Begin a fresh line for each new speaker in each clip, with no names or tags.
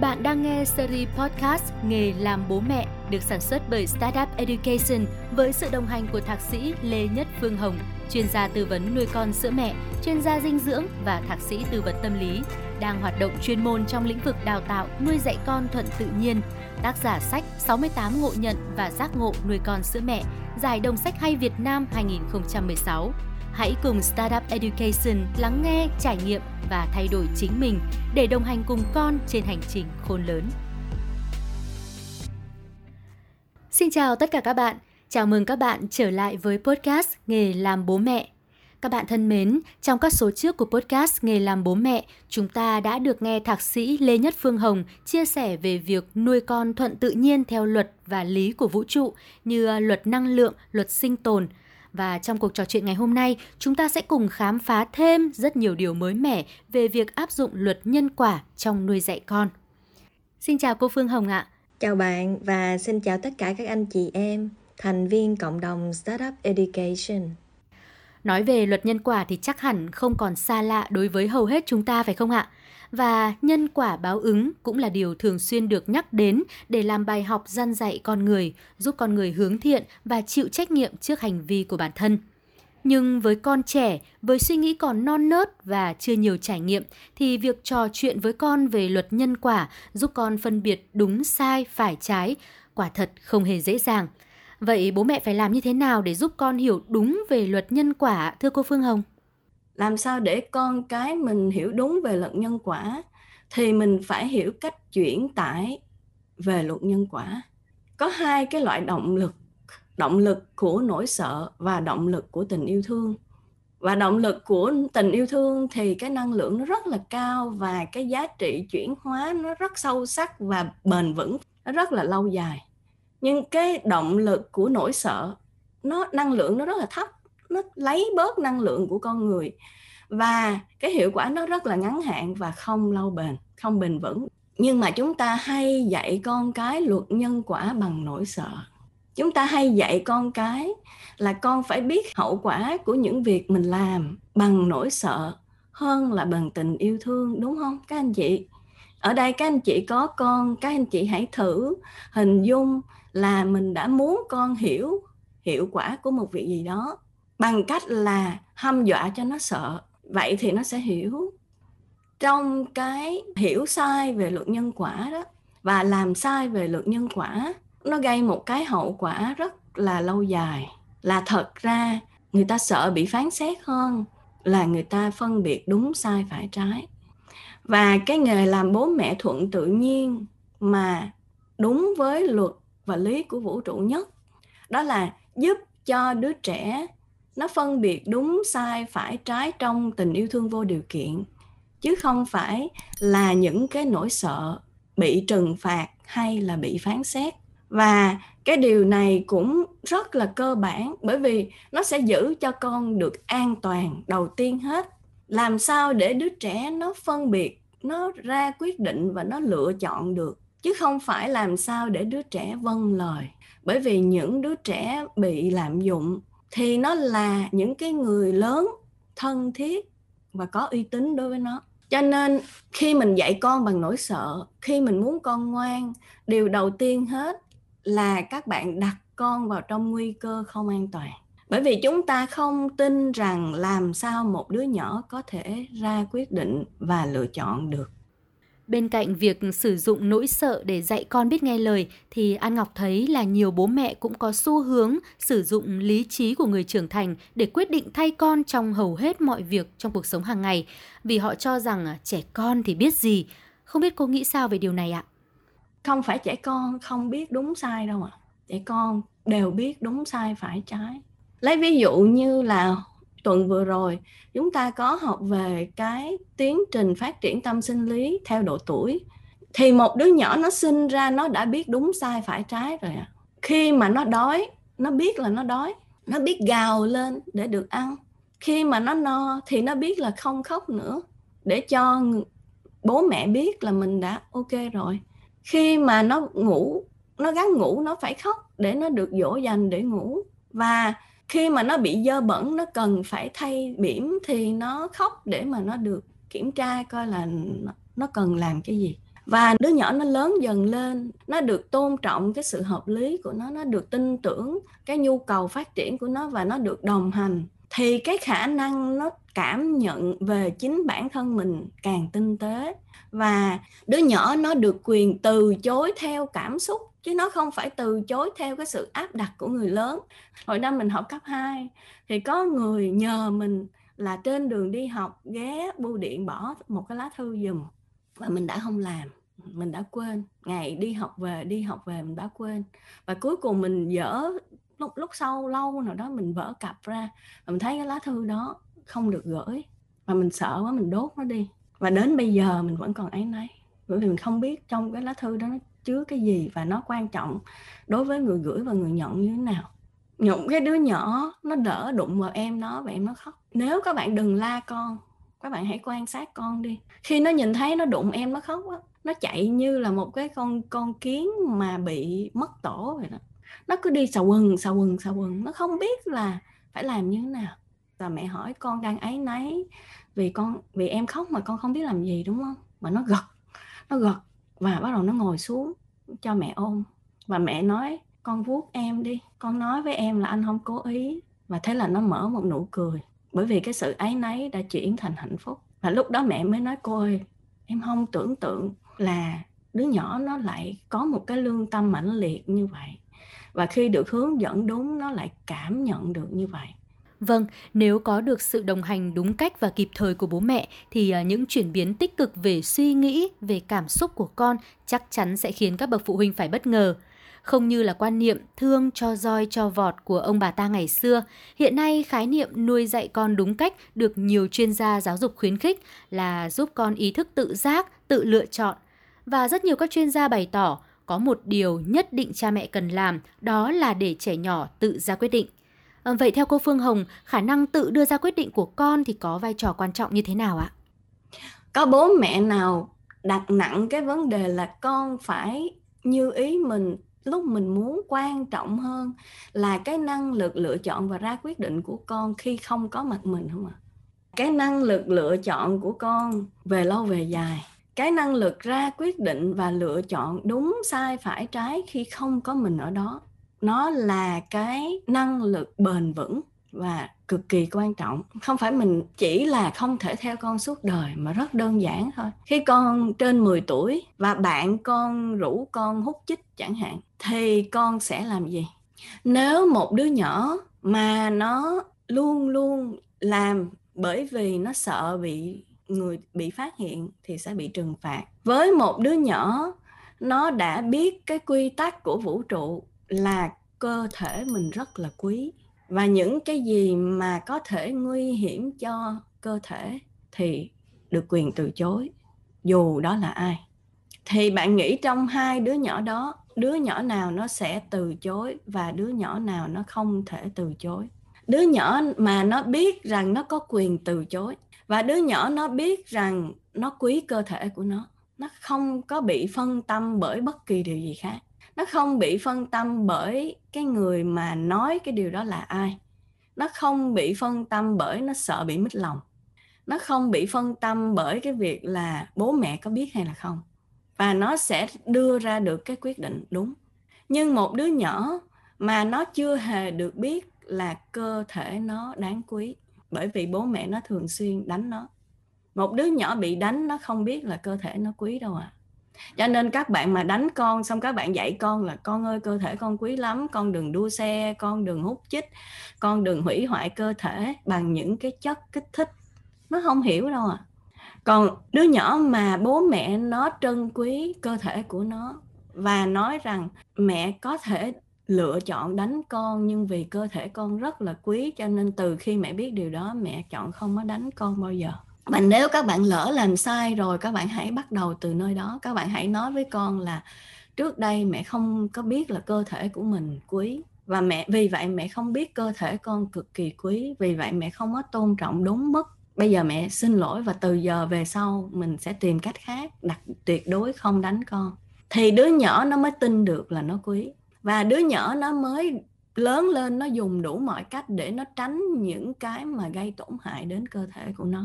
Bạn đang nghe series podcast Nghề làm bố mẹ được sản xuất bởi Startup Education với sự đồng hành của thạc sĩ Lê Nhất Phương Hồng, chuyên gia tư vấn nuôi con sữa mẹ, chuyên gia dinh dưỡng và thạc sĩ tư vấn tâm lý, đang hoạt động chuyên môn trong lĩnh vực đào tạo nuôi dạy con thuận tự nhiên. Tác giả sách 68 ngộ nhận và giác ngộ nuôi con sữa mẹ, giải đồng sách hay Việt Nam 2016. Hãy cùng Startup Education lắng nghe, trải nghiệm và thay đổi chính mình để đồng hành cùng con trên hành trình khôn lớn. Xin chào tất cả các bạn. Chào mừng các bạn trở lại với podcast Nghề làm bố mẹ. Các bạn thân mến, trong các số trước của podcast Nghề làm bố mẹ, chúng ta đã được nghe thạc sĩ Lê Nhất Phương Hồng chia sẻ về việc nuôi con thuận tự nhiên theo luật và lý của vũ trụ như luật năng lượng, luật sinh tồn – và trong cuộc trò chuyện ngày hôm nay, chúng ta sẽ cùng khám phá thêm rất nhiều điều mới mẻ về việc áp dụng luật nhân quả trong nuôi dạy con. Xin chào cô Phương Hồng ạ.
Chào bạn và xin chào tất cả các anh chị em, thành viên cộng đồng Startup Education.
Nói về luật nhân quả thì chắc hẳn không còn xa lạ đối với hầu hết chúng ta phải không ạ? Và nhân quả báo ứng cũng là điều thường xuyên được nhắc đến để làm bài học gian dạy con người, giúp con người hướng thiện và chịu trách nhiệm trước hành vi của bản thân. Nhưng với con trẻ, với suy nghĩ còn non nớt và chưa nhiều trải nghiệm thì việc trò chuyện với con về luật nhân quả giúp con phân biệt đúng sai, phải trái quả thật không hề dễ dàng. Vậy bố mẹ phải làm như thế nào để giúp con hiểu đúng về luật nhân quả thưa cô Phương Hồng?
Làm sao để con cái mình hiểu đúng về luật nhân quả thì mình phải hiểu cách chuyển tải về luật nhân quả. Có hai cái loại động lực động lực của nỗi sợ và động lực của tình yêu thương. Và động lực của tình yêu thương thì cái năng lượng nó rất là cao và cái giá trị chuyển hóa nó rất sâu sắc và bền vững, nó rất là lâu dài. Nhưng cái động lực của nỗi sợ, nó, năng lượng nó rất là thấp nó lấy bớt năng lượng của con người. Và cái hiệu quả nó rất là ngắn hạn và không lâu bền, không bền vững. Nhưng mà chúng ta hay dạy con cái luật nhân quả bằng nỗi sợ. Chúng ta hay dạy con cái là con phải biết hậu quả của những việc mình làm bằng nỗi sợ hơn là bằng tình yêu thương, đúng không các anh chị? Ở đây các anh chị có con, các anh chị hãy thử hình dung là mình đã muốn con hiểu hiệu quả của một việc gì đó bằng cách là hâm dọa cho nó sợ. Vậy thì nó sẽ hiểu trong cái hiểu sai về luật nhân quả đó và làm sai về luật nhân quả, nó gây một cái hậu quả rất là lâu dài. Là thật ra, người ta sợ bị phán xét hơn là người ta phân biệt đúng sai phải trái. Và cái nghề làm bố mẹ thuận tự nhiên mà đúng với luật và lý của vũ trụ nhất, đó là giúp cho đứa trẻ nó phân biệt đúng, sai, phải, trái, trong, tình yêu thương vô điều kiện. Chứ không phải là những cái nỗi sợ bị trừng phạt hay là bị phán xét. Và cái điều này cũng rất là cơ bản, bởi vì nó sẽ giữ cho con được an toàn đầu tiên hết. Làm sao để đứa trẻ nó phân biệt, nó ra quyết định và nó lựa chọn được? Chứ không phải làm sao để đứa trẻ vâng lời. Bởi vì những đứa trẻ bị lạm dụng thì nó là những cái người lớn, thân thiết và có uy tín đối với nó. Cho nên khi mình dạy con bằng nỗi sợ, khi mình muốn con ngoan, điều đầu tiên hết là các bạn đặt con vào trong nguy cơ không an toàn. Bởi vì chúng ta không tin rằng làm sao một đứa nhỏ có thể ra quyết định và lựa chọn được.
Bên cạnh việc sử dụng nỗi sợ để dạy con biết nghe lời, thì An Ngọc thấy là nhiều bố mẹ cũng có xu hướng sử dụng lý trí của người trưởng thành để quyết định thay con trong hầu hết mọi việc trong cuộc sống hàng ngày vì họ cho rằng à, trẻ con thì biết gì. Không biết cô nghĩ sao về điều này ạ?
Không phải trẻ con không biết đúng sai đâu ạ. À. Trẻ con đều biết đúng sai phải trái. Lấy ví dụ như là tuần vừa rồi, chúng ta có học về cái tiến trình phát triển tâm sinh lý theo độ tuổi. Thì một đứa nhỏ nó sinh ra nó đã biết đúng sai phải trái rồi à. khi mà nó đói, nó biết là nó đói, nó biết gào lên để được ăn. Khi mà nó no thì nó biết là không khóc nữa để cho bố mẹ biết là mình đã ok rồi. Khi mà nó ngủ, nó gắn ngủ nó phải khóc để nó được dỗ dành để ngủ. Và khi mà nó bị dơ bẩn nó cần phải thay bỉm thì nó khóc để mà nó được kiểm tra coi là nó, nó cần làm cái gì. Và đứa nhỏ nó lớn dần lên nó được tôn trọng cái sự hợp lý của nó nó được tin tưởng cái nhu cầu phát triển của nó và nó được đồng hành thì cái khả năng nó cảm nhận về chính bản thân mình càng tinh tế. Và đứa nhỏ nó được quyền từ chối theo cảm xúc chứ nó không phải từ chối theo cái sự áp đặt của người lớn. Hồi năm mình học cấp 2 thì có người nhờ mình là trên đường đi học ghé bưu điện bỏ một cái lá thư giùm và mình đã không làm, mình đã quên. Ngày đi học về, đi học về mình đã quên. Và cuối cùng mình dở lúc lúc sau lâu nào đó mình vỡ cặp ra và mình thấy cái lá thư đó không được gửi. Và mình sợ quá, mình đốt nó đi. Và đến bây giờ mình vẫn còn ấy nấy bởi vì mình không biết trong cái lá thư đó nó chứa cái gì và nó quan trọng đối với người gửi và người nhận như thế nào. Nhụng cái đứa nhỏ nó đỡ đụng vào em nó và em nó khóc. Nếu các bạn đừng la con, các bạn hãy quan sát con đi. Khi nó nhìn thấy nó đụng em nó khóc á, nó chạy như là một cái con con kiến mà bị mất tổ vậy đó. Nó cứ đi xà quần xà quần xà quần, nó không biết là phải làm như thế nào. Và mẹ hỏi con đang ấy nấy, vì con, vì em khóc mà con không biết làm gì đúng không? Mà nó gật nó gật và bắt đầu nó ngồi xuống cho mẹ ôm. Và mẹ nói, con vuốt em đi. Con nói với em là anh không cố ý. Và thế là nó mở một nụ cười. Bởi vì cái sự ấy nấy đã chuyển thành hạnh phúc. Và lúc đó mẹ mới nói, cô ơi, em không tưởng tượng là đứa nhỏ nó lại có một cái lương tâm mãnh liệt như vậy. Và khi được hướng dẫn đúng, nó lại cảm nhận được như vậy.
Vâng, nếu có được sự đồng hành đúng cách và kịp thời của bố mẹ thì à, những chuyển biến tích cực về suy nghĩ, về cảm xúc của con chắc chắn sẽ khiến các bậc phụ huynh phải bất ngờ. Không như là quan niệm thương cho roi cho vọt của ông bà ta ngày xưa, hiện nay khái niệm nuôi dạy con đúng cách được nhiều chuyên gia giáo dục khuyến khích là giúp con ý thức tự giác, tự lựa chọn. Và rất nhiều các chuyên gia bày tỏ có một điều nhất định cha mẹ cần làm, đó là để trẻ nhỏ tự ra quyết định. Ờ, vậy theo cô Phương Hồng, khả năng tự đưa ra quyết định của con thì có vai trò quan trọng như thế nào ạ?
Có bố mẹ nào đặt nặng cái vấn đề là con phải như ý mình lúc mình muốn quan trọng hơn là cái năng lực lựa chọn và ra quyết định của con khi không có mặt mình không ạ? À? Cái năng lực lựa chọn của con về lâu về dài cái năng lực ra quyết định và lựa chọn đúng sai phải trái khi không có mình ở đó nó là cái năng lực bền vững và cực kỳ quan trọng. Không phải mình chỉ là không thể theo con suốt đời mà rất đơn giản thôi. Khi con trên 10 tuổi và bạn con rủ con hút chích chẳng hạn, thì con sẽ làm gì? Nếu một đứa nhỏ mà nó luôn luôn làm bởi vì nó sợ bị người, bị phát hiện thì sẽ bị trừng phạt. Với một đứa nhỏ, nó đã biết cái quy tắc của vũ trụ là cơ thể mình rất là quý. Và những cái gì mà có thể nguy hiểm cho cơ thể thì được quyền từ chối, dù đó là ai. Thì bạn nghĩ trong hai đứa nhỏ đó, đứa nhỏ nào nó sẽ từ chối và đứa nhỏ nào nó không thể từ chối? Đứa nhỏ mà nó biết rằng nó có quyền từ chối và đứa nhỏ nó biết rằng nó quý cơ thể của nó nó không có bị phân tâm bởi bất kỳ điều gì khác nó không bị phân tâm bởi cái người mà nói cái điều đó là ai. Nó không bị phân tâm bởi nó sợ bị mất lòng. Nó không bị phân tâm bởi cái việc là bố mẹ có biết hay là không. Và nó sẽ đưa ra được cái quyết định đúng. Nhưng một đứa nhỏ mà nó chưa hề được biết là cơ thể nó đáng quý bởi vì bố mẹ nó thường xuyên đánh nó. Một đứa nhỏ bị đánh nó không biết là cơ thể nó quý đâu à cho nên các bạn mà đánh con, xong các bạn dạy con là con ơi, cơ thể con quý lắm, con đừng đua xe, con đừng hút chích, con đừng hủy hoại cơ thể bằng những cái chất kích thích. Nó không hiểu đâu à còn đứa nhỏ mà bố mẹ nó trân quý cơ thể của nó và nói rằng mẹ có thể lựa chọn đánh con nhưng vì cơ thể con rất là quý, cho nên từ khi mẹ biết điều đó, mẹ chọn không có đánh con bao giờ và nếu các bạn lỡ làm sai rồi, các bạn hãy bắt đầu từ nơi đó. Các bạn hãy nói với con là, trước đây mẹ không có biết là cơ thể của mình quý. Và mẹ, vì vậy mẹ không biết cơ thể con cực kỳ quý. Vì vậy mẹ không có tôn trọng đúng mức. Bây giờ mẹ xin lỗi và từ giờ về sau mình sẽ tìm cách khác, đặt tuyệt đối không đánh con. Thì đứa nhỏ nó mới tin được là nó quý. Và đứa nhỏ nó mới lớn lên, nó dùng đủ mọi cách để nó tránh những cái mà gây tổn hại đến cơ thể của nó.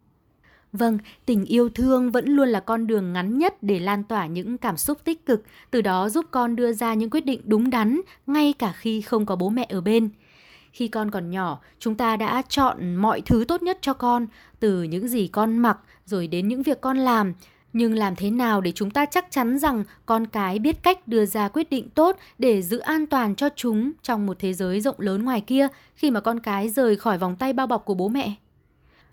Vâng, tình yêu thương vẫn luôn là con đường ngắn nhất để lan tỏa những cảm xúc tích cực, từ đó giúp con đưa ra những quyết định đúng đắn ngay cả khi không có bố mẹ ở bên. Khi con còn nhỏ, chúng ta đã chọn mọi thứ tốt nhất cho con, từ những gì con mặc rồi đến những việc con làm. Nhưng làm thế nào để chúng ta chắc chắn rằng con cái biết cách đưa ra quyết định tốt để giữ an toàn cho chúng trong một thế giới rộng lớn ngoài kia khi mà con cái rời khỏi vòng tay bao bọc của bố mẹ?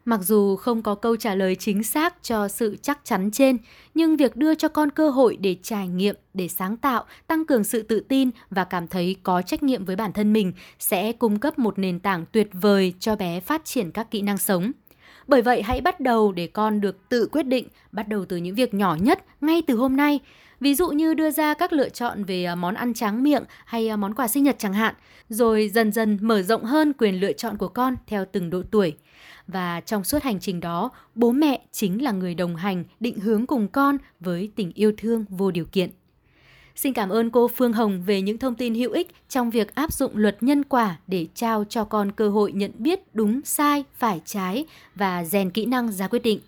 Mặc dù không có câu trả lời chính xác cho sự chắc chắn trên, nhưng việc đưa cho con cơ hội để trải nghiệm, để sáng tạo, tăng cường sự tự tin và cảm thấy có trách nhiệm với bản thân mình sẽ cung cấp một nền tảng tuyệt vời cho bé phát triển các kỹ năng sống. Bởi vậy hãy bắt đầu để con được tự quyết định, bắt đầu từ những việc nhỏ nhất ngay từ hôm nay. Ví dụ như đưa ra các lựa chọn về à, món ăn tráng miệng hay à, món quà sinh nhật chẳng hạn, rồi dần dần mở rộng hơn quyền lựa chọn của con theo từng độ tuổi. Và trong suốt hành trình đó, bố mẹ chính là người đồng hành, định hướng cùng con với tình yêu thương vô điều kiện. Xin cảm ơn cô Phương Hồng về những thông tin hữu ích trong việc áp dụng luật nhân quả để trao cho con cơ hội nhận biết đúng sai, phải trái và rèn kỹ năng ra quyết định.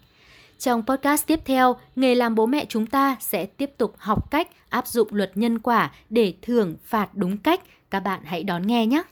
Trong podcast tiếp theo, nghề làm bố mẹ chúng ta sẽ tiếp tục học cách áp dụng luật nhân quả để thưởng phạt đúng cách. Các bạn hãy đón nghe nhé!